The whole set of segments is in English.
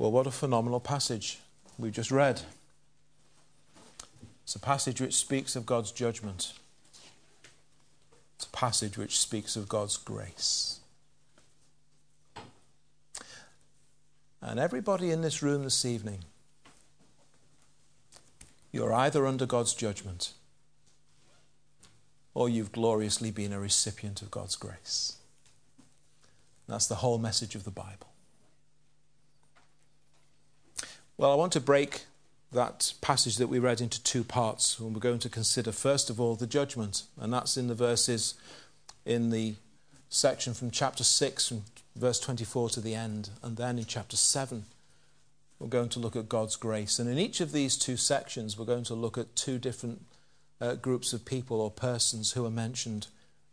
Well, what a phenomenal passage we've just read. It's a passage which speaks of God's judgment. It's a passage which speaks of God's grace. And everybody in this room this evening, you're either under God's judgment or you've gloriously been a recipient of God's grace. That's the whole message of the Bible. Well, I want to break that passage that we read into two parts. And we're going to consider, first of all, the judgment. And that's in the verses in the section from chapter 6, from verse 24 to the end. And then in chapter 7, we're going to look at God's grace. And in each of these two sections, we're going to look at two different uh, groups of people or persons who are mentioned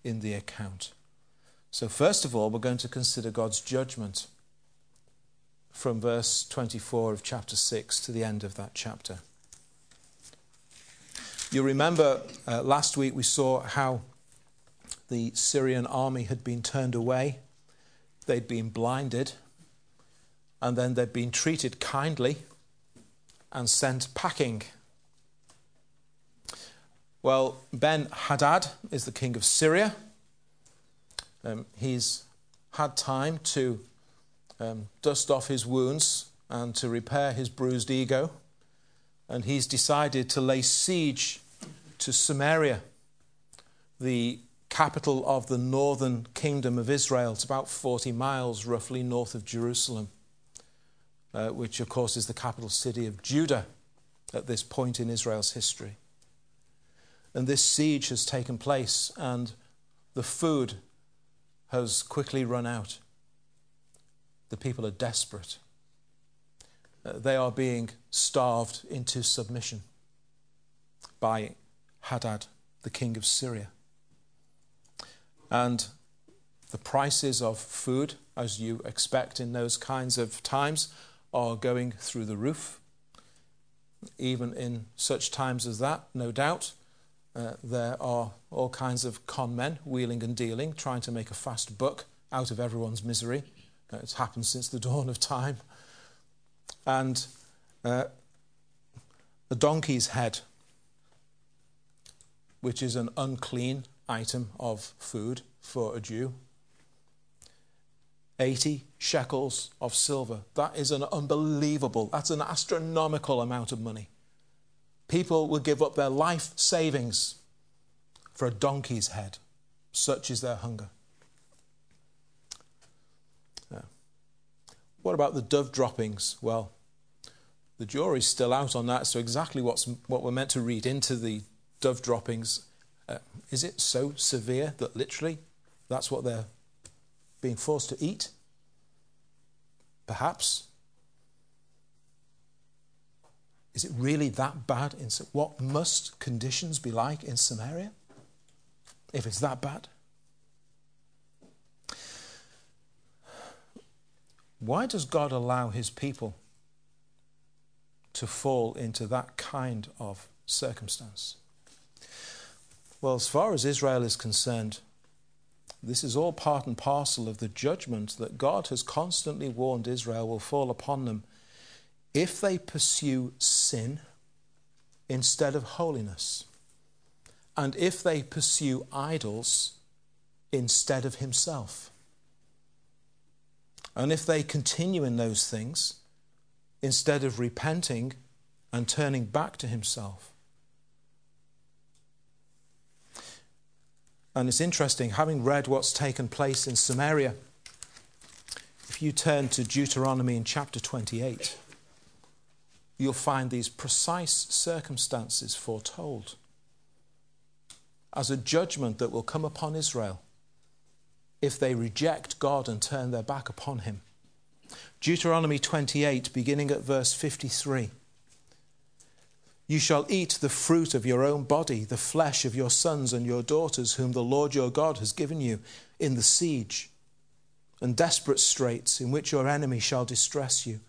in the account. So, first of all, we're going to consider God's judgment from verse 24 of chapter 6 to the end of that chapter. You remember uh, last week we saw how the Syrian army had been turned away, they'd been blinded, and then they'd been treated kindly and sent packing. Well, Ben Hadad is the king of Syria. Um, he's had time to um, dust off his wounds and to repair his bruised ego. And he's decided to lay siege to Samaria, the capital of the northern kingdom of Israel. It's about 40 miles roughly north of Jerusalem, uh, which, of course, is the capital city of Judah at this point in Israel's history. And this siege has taken place, and the food has quickly run out. The people are desperate. Uh, they are being starved into submission by Hadad, the king of Syria. And the prices of food, as you expect in those kinds of times, are going through the roof. Even in such times as that, no doubt, uh, there are all kinds of con men wheeling and dealing, trying to make a fast buck out of everyone's misery. Uh, it's happened since the dawn of time. And uh, donkey's head, which is an unclean item of food for a Jew. 80 shekels of silver. That is an unbelievable, that's an astronomical amount of money. People will give up their life savings for a donkey's head. Such is their hunger. What about the dove droppings? Well, the jury's still out on that, so exactly what's, what we're meant to read into the dove droppings uh, is it so severe that literally that's what they're being forced to eat? Perhaps. Is it really that bad? In, what must conditions be like in Samaria if it's that bad? Why does God allow his people to fall into that kind of circumstance? Well, as far as Israel is concerned, this is all part and parcel of the judgment that God has constantly warned Israel will fall upon them if they pursue sin instead of holiness, and if they pursue idols instead of Himself. And if they continue in those things, instead of repenting and turning back to Himself. And it's interesting, having read what's taken place in Samaria, if you turn to Deuteronomy in chapter 28, you'll find these precise circumstances foretold as a judgment that will come upon Israel if they reject God and turn their back upon Him. Deuteronomy 28, beginning at verse 53. You shall eat the fruit of your own body, the flesh of your sons and your daughters, whom the Lord your God has given you in the siege and desperate straits in which your enemy shall distress you.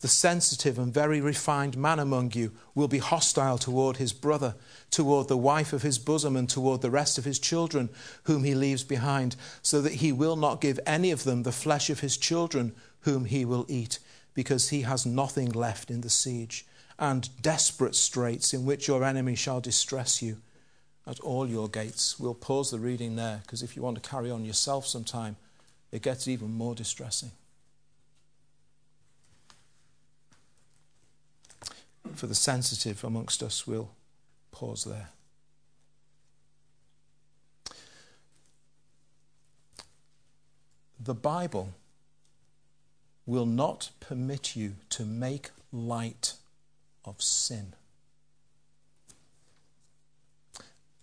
The sensitive and very refined man among you will be hostile toward his brother, toward the wife of his bosom, and toward the rest of his children, whom he leaves behind, so that he will not give any of them the flesh of his children, whom he will eat because he has nothing left in the siege, and desperate straits in which your enemy shall distress you at all your gates. We'll pause the reading there because if you want to carry on yourself sometime, it gets even more distressing. For the sensitive amongst us, we'll pause there. The Bible will not permit you to make light of sin.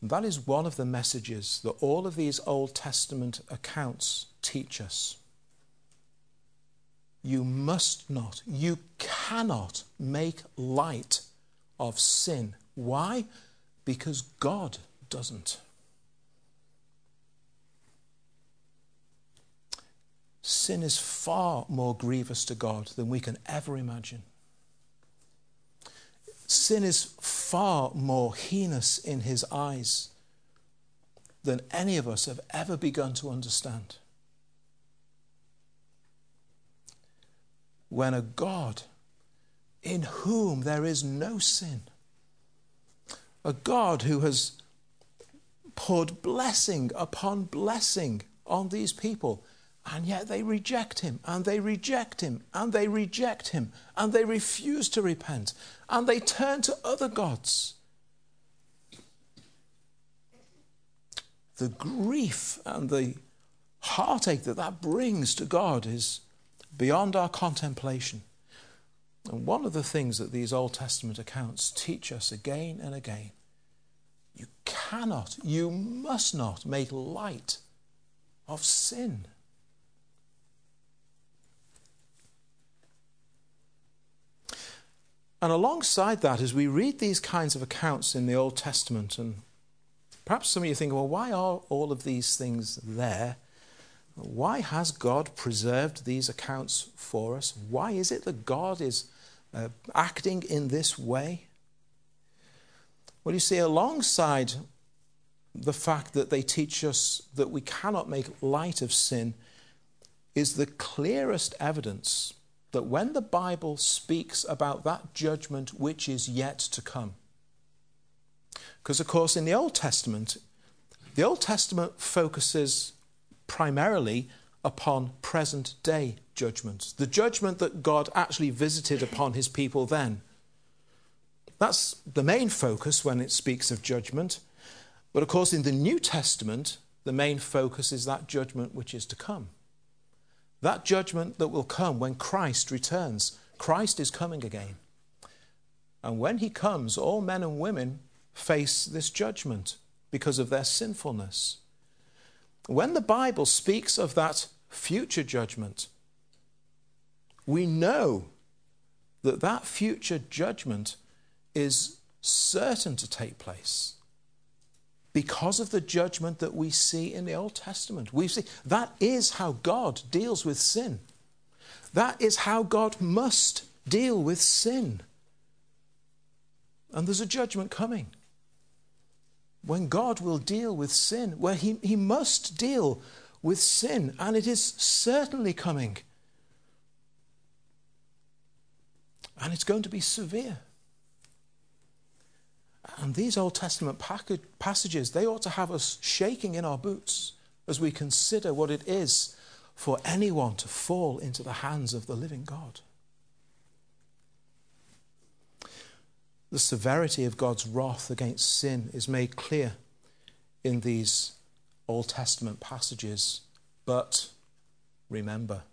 That is one of the messages that all of these Old Testament accounts teach us. You must not, you cannot make light of sin. Why? Because God doesn't. Sin is far more grievous to God than we can ever imagine. Sin is far more heinous in his eyes than any of us have ever begun to understand. When a God in whom there is no sin, a God who has poured blessing upon blessing on these people, and yet they reject him, and they reject him, and they reject him, and they refuse to repent, and they turn to other gods. The grief and the heartache that that brings to God is beyond our contemplation. And one of the things that these Old Testament accounts teach us again and again you cannot, you must not make light of sin. And alongside that, as we read these kinds of accounts in the Old Testament, and perhaps some of you think, well, why are all of these things there? Why has God preserved these accounts for us? Why is it that God is uh, acting in this way? Well, you see, alongside the fact that they teach us that we cannot make light of sin, is the clearest evidence that when the Bible speaks about that judgment which is yet to come, because of course in the Old Testament, the Old Testament focuses primarily upon present day judgments, the judgment that God actually visited upon his people then. That's the main focus when it speaks of judgment. But of course, in the New Testament, the main focus is that judgment which is to come. That judgment that will come when Christ returns. Christ is coming again. And when he comes, all men and women face this judgment because of their sinfulness. When the Bible speaks of that future judgment, we know that that future judgment is certain to take place because of the judgment that we see in the Old Testament. We see that is how God deals with sin. That is how God must deal with sin. And there's a judgment coming when God will deal with sin, where he, he must deal with sin, and it is certainly coming. And it's going to be severe. And these Old Testament passages, they ought to have us shaking in our boots as we consider what it is for anyone to fall into the hands of the living God. The severity of God's wrath against sin is made clear in these Old Testament passages. But remember,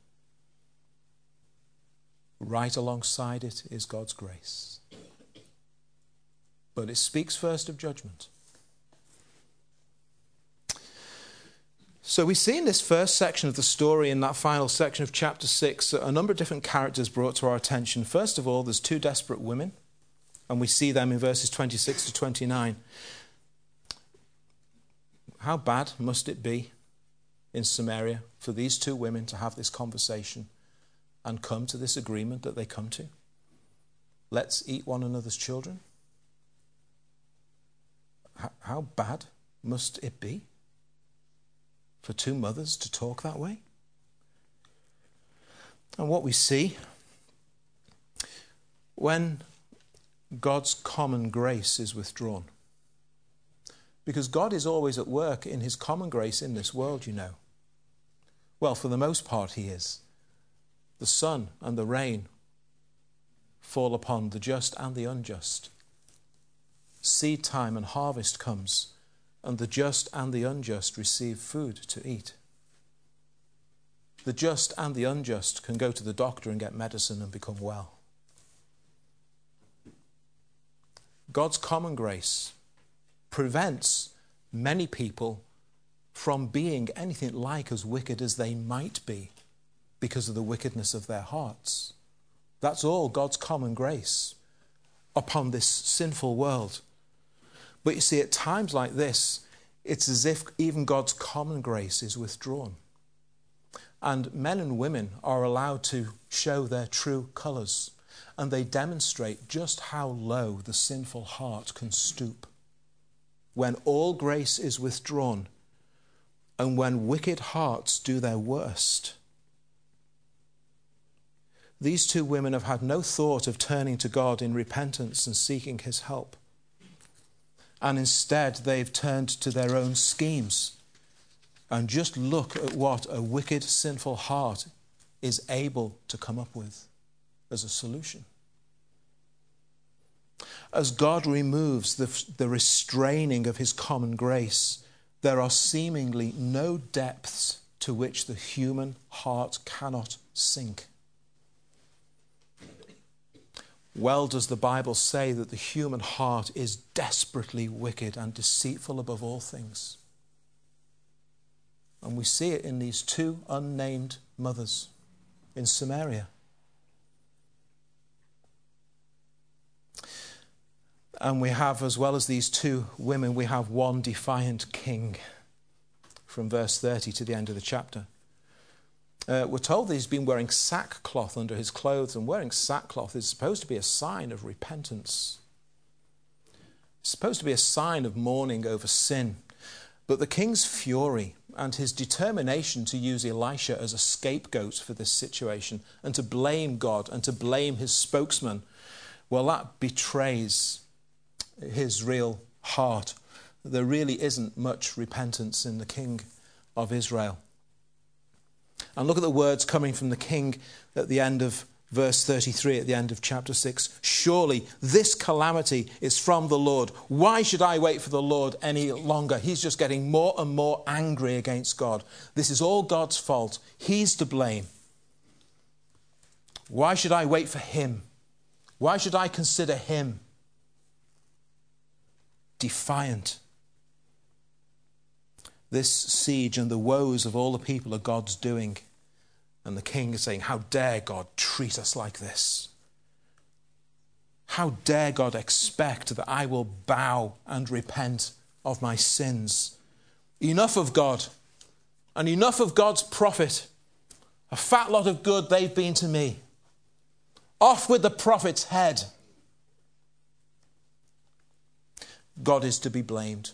right alongside it is God's grace. But it speaks first of judgment. So we see in this first section of the story, in that final section of chapter 6, a number of different characters brought to our attention. First of all, there's two desperate women, and we see them in verses 26 to 29. How bad must it be in Samaria for these two women to have this conversation and come to this agreement that they come to? Let's eat one another's children. How bad must it be for two mothers to talk that way? And what we see when God's common grace is withdrawn. Because God is always at work in his common grace in this world, you know. Well, for the most part, he is. The sun and the rain fall upon the just and the unjust. Seed time and harvest comes, and the just and the unjust receive food to eat. The just and the unjust can go to the doctor and get medicine and become well. God's common grace prevents many people from being anything like as wicked as they might be because of the wickedness of their hearts. That's all God's common grace upon this sinful world. But you see, at times like this, it's as if even God's common grace is withdrawn. And men and women are allowed to show their true colours, and they demonstrate just how low the sinful heart can stoop. When all grace is withdrawn, and when wicked hearts do their worst, these two women have had no thought of turning to God in repentance and seeking His help. And instead, they've turned to their own schemes. And just look at what a wicked, sinful heart is able to come up with as a solution. As God removes the, the restraining of His common grace, there are seemingly no depths to which the human heart cannot sink. Well, does the Bible say that the human heart is desperately wicked and deceitful above all things? And we see it in these two unnamed mothers in Samaria. And we have, as well as these two women, we have one defiant king from verse 30 to the end of the chapter. Uh, we're told that he's been wearing sackcloth under his clothes, and wearing sackcloth is supposed to be a sign of repentance. It's supposed to be a sign of mourning over sin. But the king's fury and his determination to use Elisha as a scapegoat for this situation and to blame God and to blame his spokesman, well, that betrays his real heart. There really isn't much repentance in the king of Israel. And look at the words coming from the king at the end of verse 33, at the end of chapter 6. Surely this calamity is from the Lord. Why should I wait for the Lord any longer? He's just getting more and more angry against God. This is all God's fault. He's to blame. Why should I wait for him? Why should I consider him defiant? This siege and the woes of all the people are God's doing. And the king is saying, How dare God treat us like this? How dare God expect that I will bow and repent of my sins? Enough of God and enough of God's prophet. A fat lot of good they've been to me. Off with the prophet's head. God is to be blamed.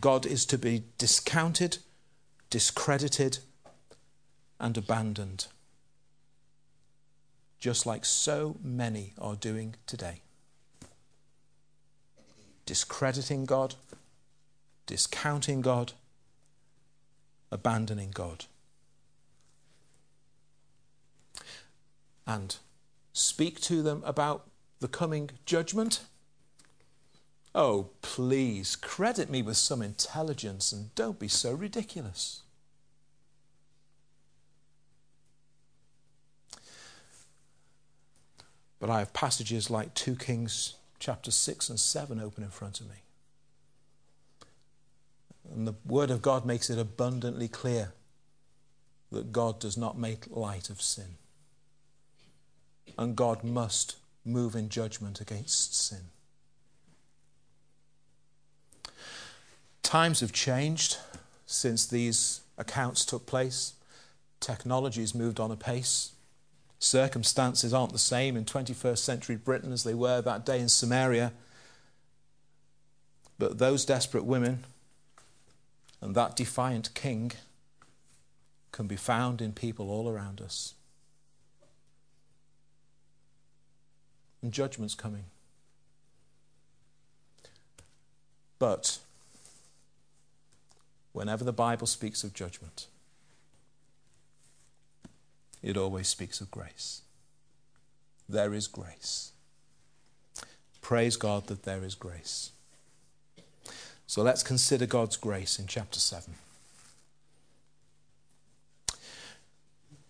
God is to be discounted, discredited, and abandoned, just like so many are doing today. Discrediting God, discounting God, abandoning God. And speak to them about the coming judgment Oh, please, credit me with some intelligence and don't be so ridiculous. But I have passages like 2 Kings chapter 6 and 7 open in front of me. And the Word of God makes it abundantly clear that God does not make light of sin. And God must move in judgment against sin. Times have changed since these accounts took place. Technology has moved on apace. Circumstances aren't the same in 21st century Britain as they were that day in Samaria. But those desperate women and that defiant king can be found in people all around us. and judgment's coming. But whenever the Bible speaks of judgment, it always speaks of grace. There is grace. Praise God that there is grace. So let's consider God's grace in chapter 7.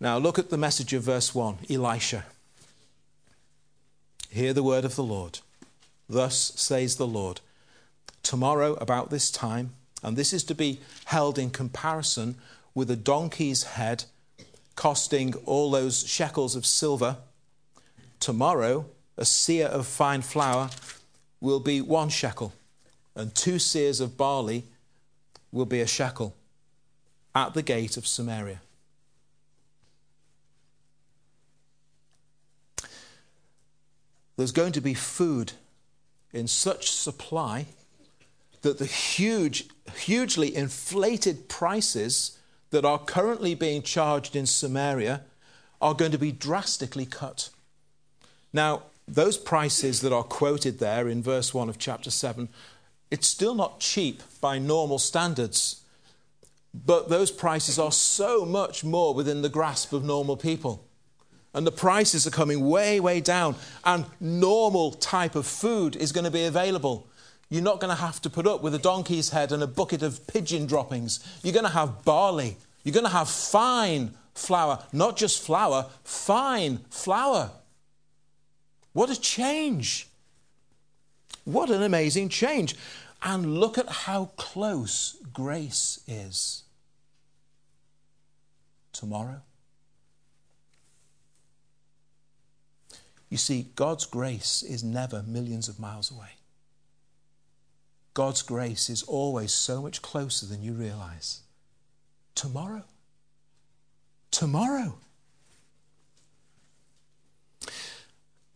Now look at the message of verse 1 Elisha. Hear the word of the Lord. Thus says the Lord Tomorrow, about this time, and this is to be held in comparison with a donkey's head costing all those shekels of silver. Tomorrow, a seah of fine flour will be one shekel, and two seahs of barley will be a shekel at the gate of Samaria. There's going to be food in such supply that the huge, hugely inflated prices that are currently being charged in Samaria are going to be drastically cut. Now, those prices that are quoted there in verse 1 of chapter 7, it's still not cheap by normal standards, but those prices are so much more within the grasp of normal people. And the prices are coming way, way down, and normal type of food is going to be available. You're not going to have to put up with a donkey's head and a bucket of pigeon droppings. You're going to have barley. You're going to have fine flour, not just flour, fine flour. What a change! What an amazing change. And look at how close grace is. Tomorrow. You see, God's grace is never millions of miles away. God's grace is always so much closer than you realize. Tomorrow. Tomorrow.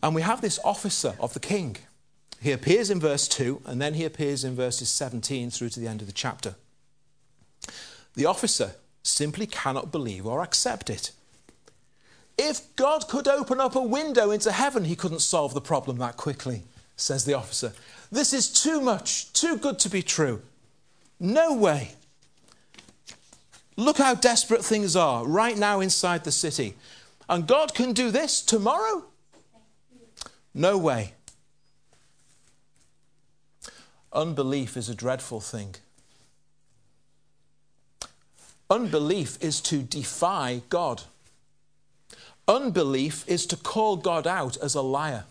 And we have this officer of the king. He appears in verse 2, and then he appears in verses 17 through to the end of the chapter. The officer simply cannot believe or accept it. If God could open up a window into heaven, he couldn't solve the problem that quickly, says the officer. This is too much, too good to be true. No way. Look how desperate things are right now inside the city. And God can do this tomorrow? No way. Unbelief is a dreadful thing. Unbelief is to defy God. Unbelief is to call God out as a liar.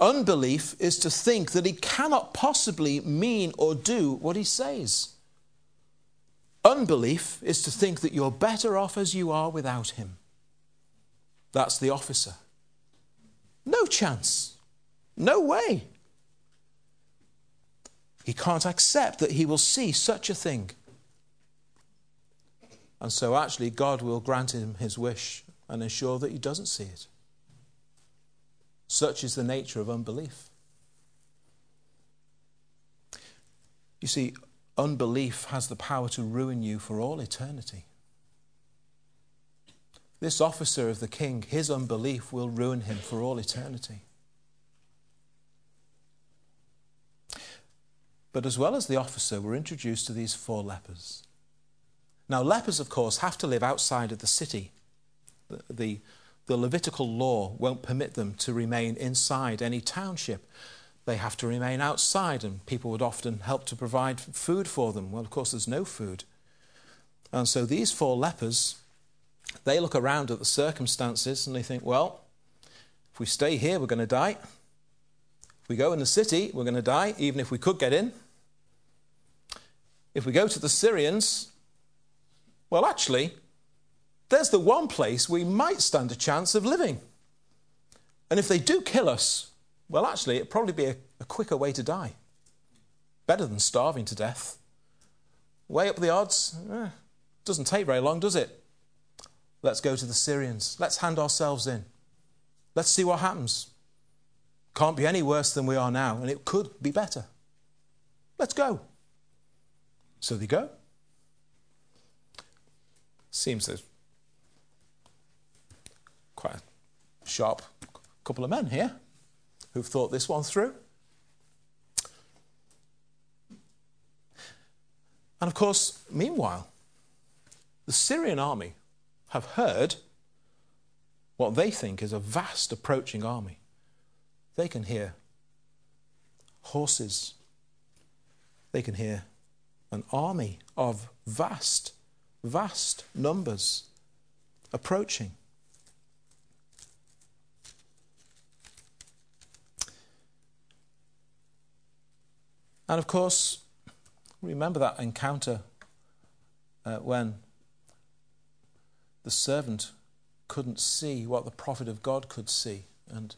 Unbelief is to think that he cannot possibly mean or do what he says. Unbelief is to think that you're better off as you are without him. That's the officer. No chance. No way. He can't accept that he will see such a thing. And so, actually, God will grant him his wish and ensure that he doesn't see it. Such is the nature of unbelief. You see, unbelief has the power to ruin you for all eternity. This officer of the king, his unbelief will ruin him for all eternity. But as well as the officer, we're introduced to these four lepers. Now, lepers, of course, have to live outside of the city. The, the, the Levitical law won't permit them to remain inside any township. They have to remain outside, and people would often help to provide food for them. Well, of course, there's no food. And so these four lepers, they look around at the circumstances and they think, well, if we stay here, we're going to die. If we go in the city, we're going to die, even if we could get in. If we go to the Syrians, well, actually, there's the one place we might stand a chance of living. And if they do kill us, well, actually, it'd probably be a, a quicker way to die. Better than starving to death. Weigh up the odds, eh, doesn't take very long, does it? Let's go to the Syrians. Let's hand ourselves in. Let's see what happens. Can't be any worse than we are now, and it could be better. Let's go. So they go. Seems there's quite a sharp couple of men here. who've thought this one through. And of course, meanwhile, the Syrian army have heard what they think is a vast approaching army. They can hear horses, they can hear an army of vast, vast numbers approaching. And of course, remember that encounter uh, when the servant couldn't see what the prophet of God could see. And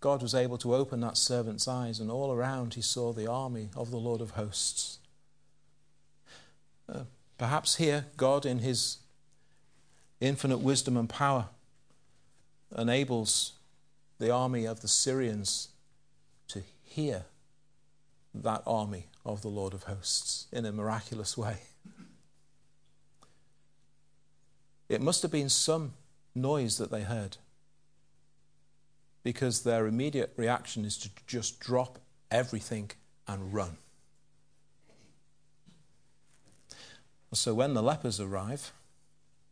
God was able to open that servant's eyes, and all around he saw the army of the Lord of hosts. Uh, perhaps here, God, in his infinite wisdom and power, enables the army of the Syrians to hear that army of the Lord of hosts in a miraculous way. It must have been some noise that they heard because their immediate reaction is to just drop everything and run. So when the lepers arrive,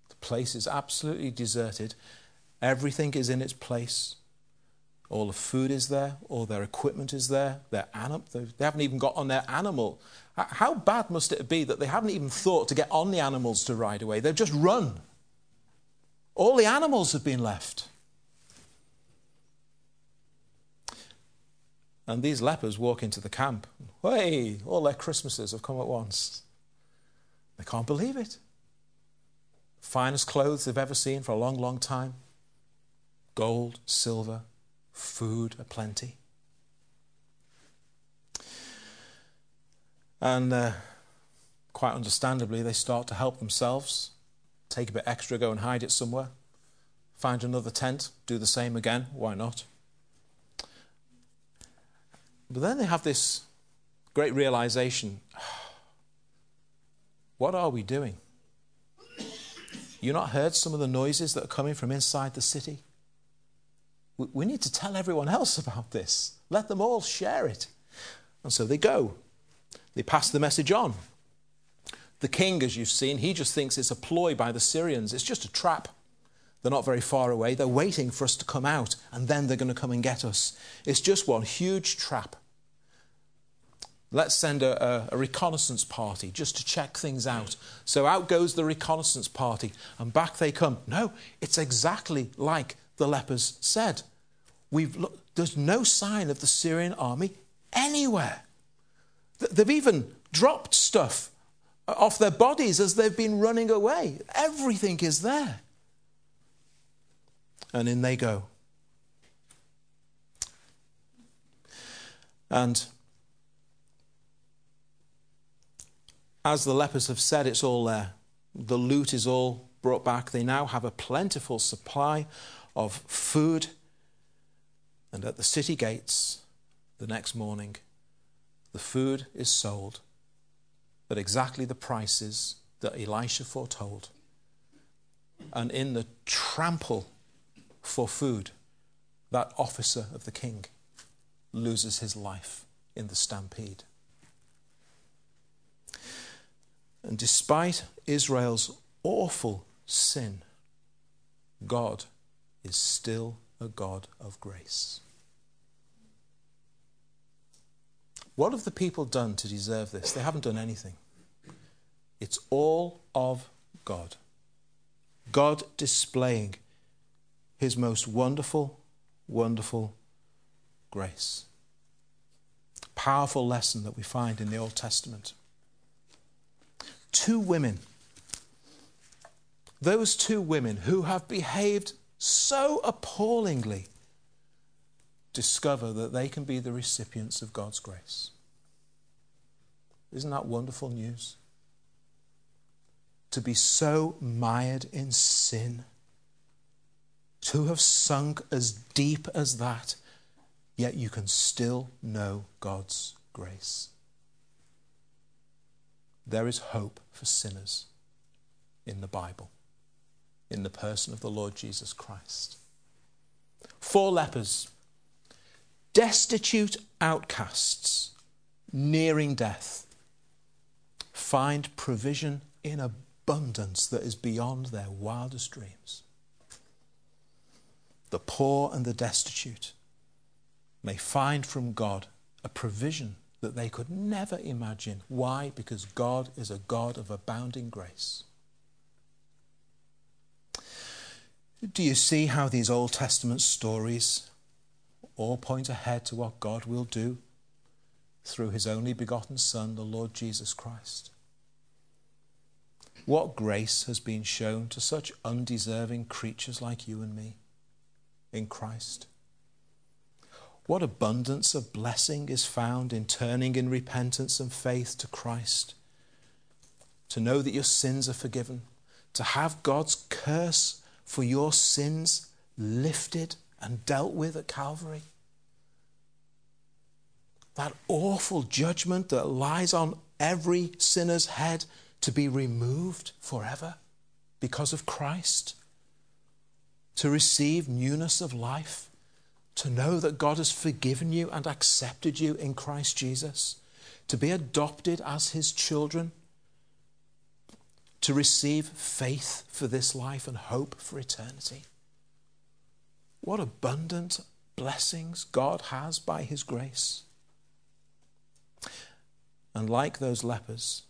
the place is absolutely deserted. Everything is in its place. All the food is there, all their equipment is there, their anim- they haven't even got on their animal. How bad must it be that they haven't even thought to get on the animals to ride away? They've just run. All the animals have been left. And these lepers walk into the camp. Hey, all their Christmases have come at once. They can't believe it. Finest clothes they've ever seen for a long, long time. Gold, silver, food aplenty. And uh, quite understandably, they start to help themselves, take a bit extra, go and hide it somewhere, find another tent, do the same again. Why not? But then they have this great realization what are we doing? You not heard some of the noises that are coming from inside the city? We need to tell everyone else about this. Let them all share it. And so they go. They pass the message on. The king, as you've seen, he just thinks it's a ploy by the Syrians. It's just a trap. They're not very far away. They're waiting for us to come out, and then they're going to come and get us. It's just one huge trap. Let's send a, a, a, reconnaissance party just to check things out. So out goes the reconnaissance party, and back they come. No, it's exactly like the lepers said. We've look, there's no sign of the Syrian army anywhere. They've even dropped stuff uh, off their bodies as they've been running away. Everything is there. And in they go. And as the lepers have said, it's all there. The loot is all brought back. They now have a plentiful supply of food. And at the city gates, the next morning, the food is sold at exactly the prices that Elisha foretold. And in the trample for food, that officer of the king loses his life in the stampede. And despite Israel's awful sin, God is still a God of grace. What have the people done to deserve this? They haven't done anything. It's all of God. God displaying his most wonderful, wonderful grace. Powerful lesson that we find in the Old Testament. Two women, those two women who have behaved so appallingly discover that they can be the recipients of God's grace. Isn't that wonderful news? To be so mired in sin, to have sunk as deep as that, yet you can still know God's grace. There is hope for sinners in the Bible in the person of the Lord Jesus Christ. Four lepers destitute outcasts nearing death find provision in abundance that is beyond their wildest dreams. The poor and the destitute may find from God a provision that they could never imagine. Why? Because God is a God of abounding grace. Do you see how these Old Testament stories all point ahead to what God will do through his only begotten Son, the Lord Jesus Christ? What grace has been shown to such undeserving creatures like you and me in Christ? What abundance of blessing is found in turning in repentance and faith to Christ. To know that your sins are forgiven, to have God's curse for your sins lifted and dealt with at Calvary. That awful judgment that lies on every sinner's head to be removed forever because of Christ. To receive newness of life to know that God has forgiven you and accepted you in Christ Jesus, to be adopted as his children, to receive faith for this life and hope for eternity. What abundant blessings God has by his grace. And like those lepers,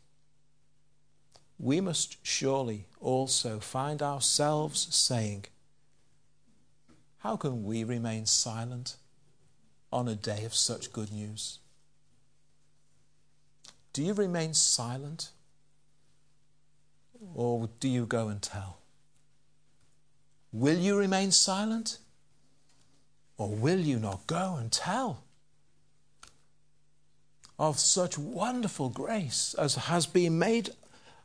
we must surely also find ourselves saying, how can we remain silent on a day of such good news? Do you remain silent? Or do you go and tell? Will you remain silent? Or will you not go and tell of such wonderful grace as has been made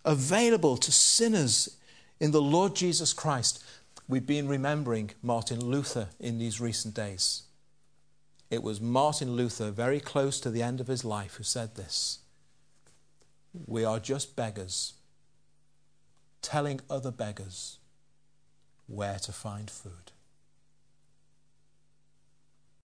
available to sinners in the Lord Jesus Christ? We've been remembering Martin Luther in these recent days. It was Martin Luther, very close to the end of his life, who said this We are just beggars telling other beggars where to find food.